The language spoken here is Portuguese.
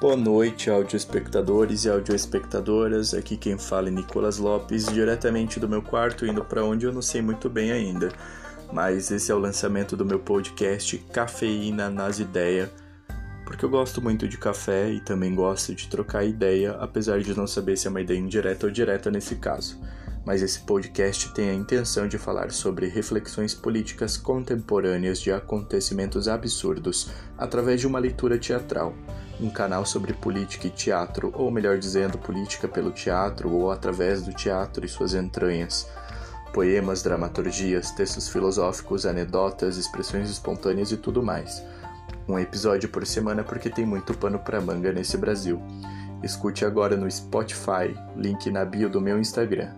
Boa noite, audioespectadores e audioespectadoras. Aqui quem fala é Nicolas Lopes, diretamente do meu quarto, indo para onde eu não sei muito bem ainda. Mas esse é o lançamento do meu podcast Cafeína nas Ideias, porque eu gosto muito de café e também gosto de trocar ideia, apesar de não saber se é uma ideia indireta ou direta nesse caso. Mas esse podcast tem a intenção de falar sobre reflexões políticas contemporâneas de acontecimentos absurdos através de uma leitura teatral um canal sobre política e teatro, ou melhor dizendo, política pelo teatro ou através do teatro e suas entranhas. Poemas, dramaturgias, textos filosóficos, anedotas, expressões espontâneas e tudo mais. Um episódio por semana porque tem muito pano para manga nesse Brasil. Escute agora no Spotify, link na bio do meu Instagram.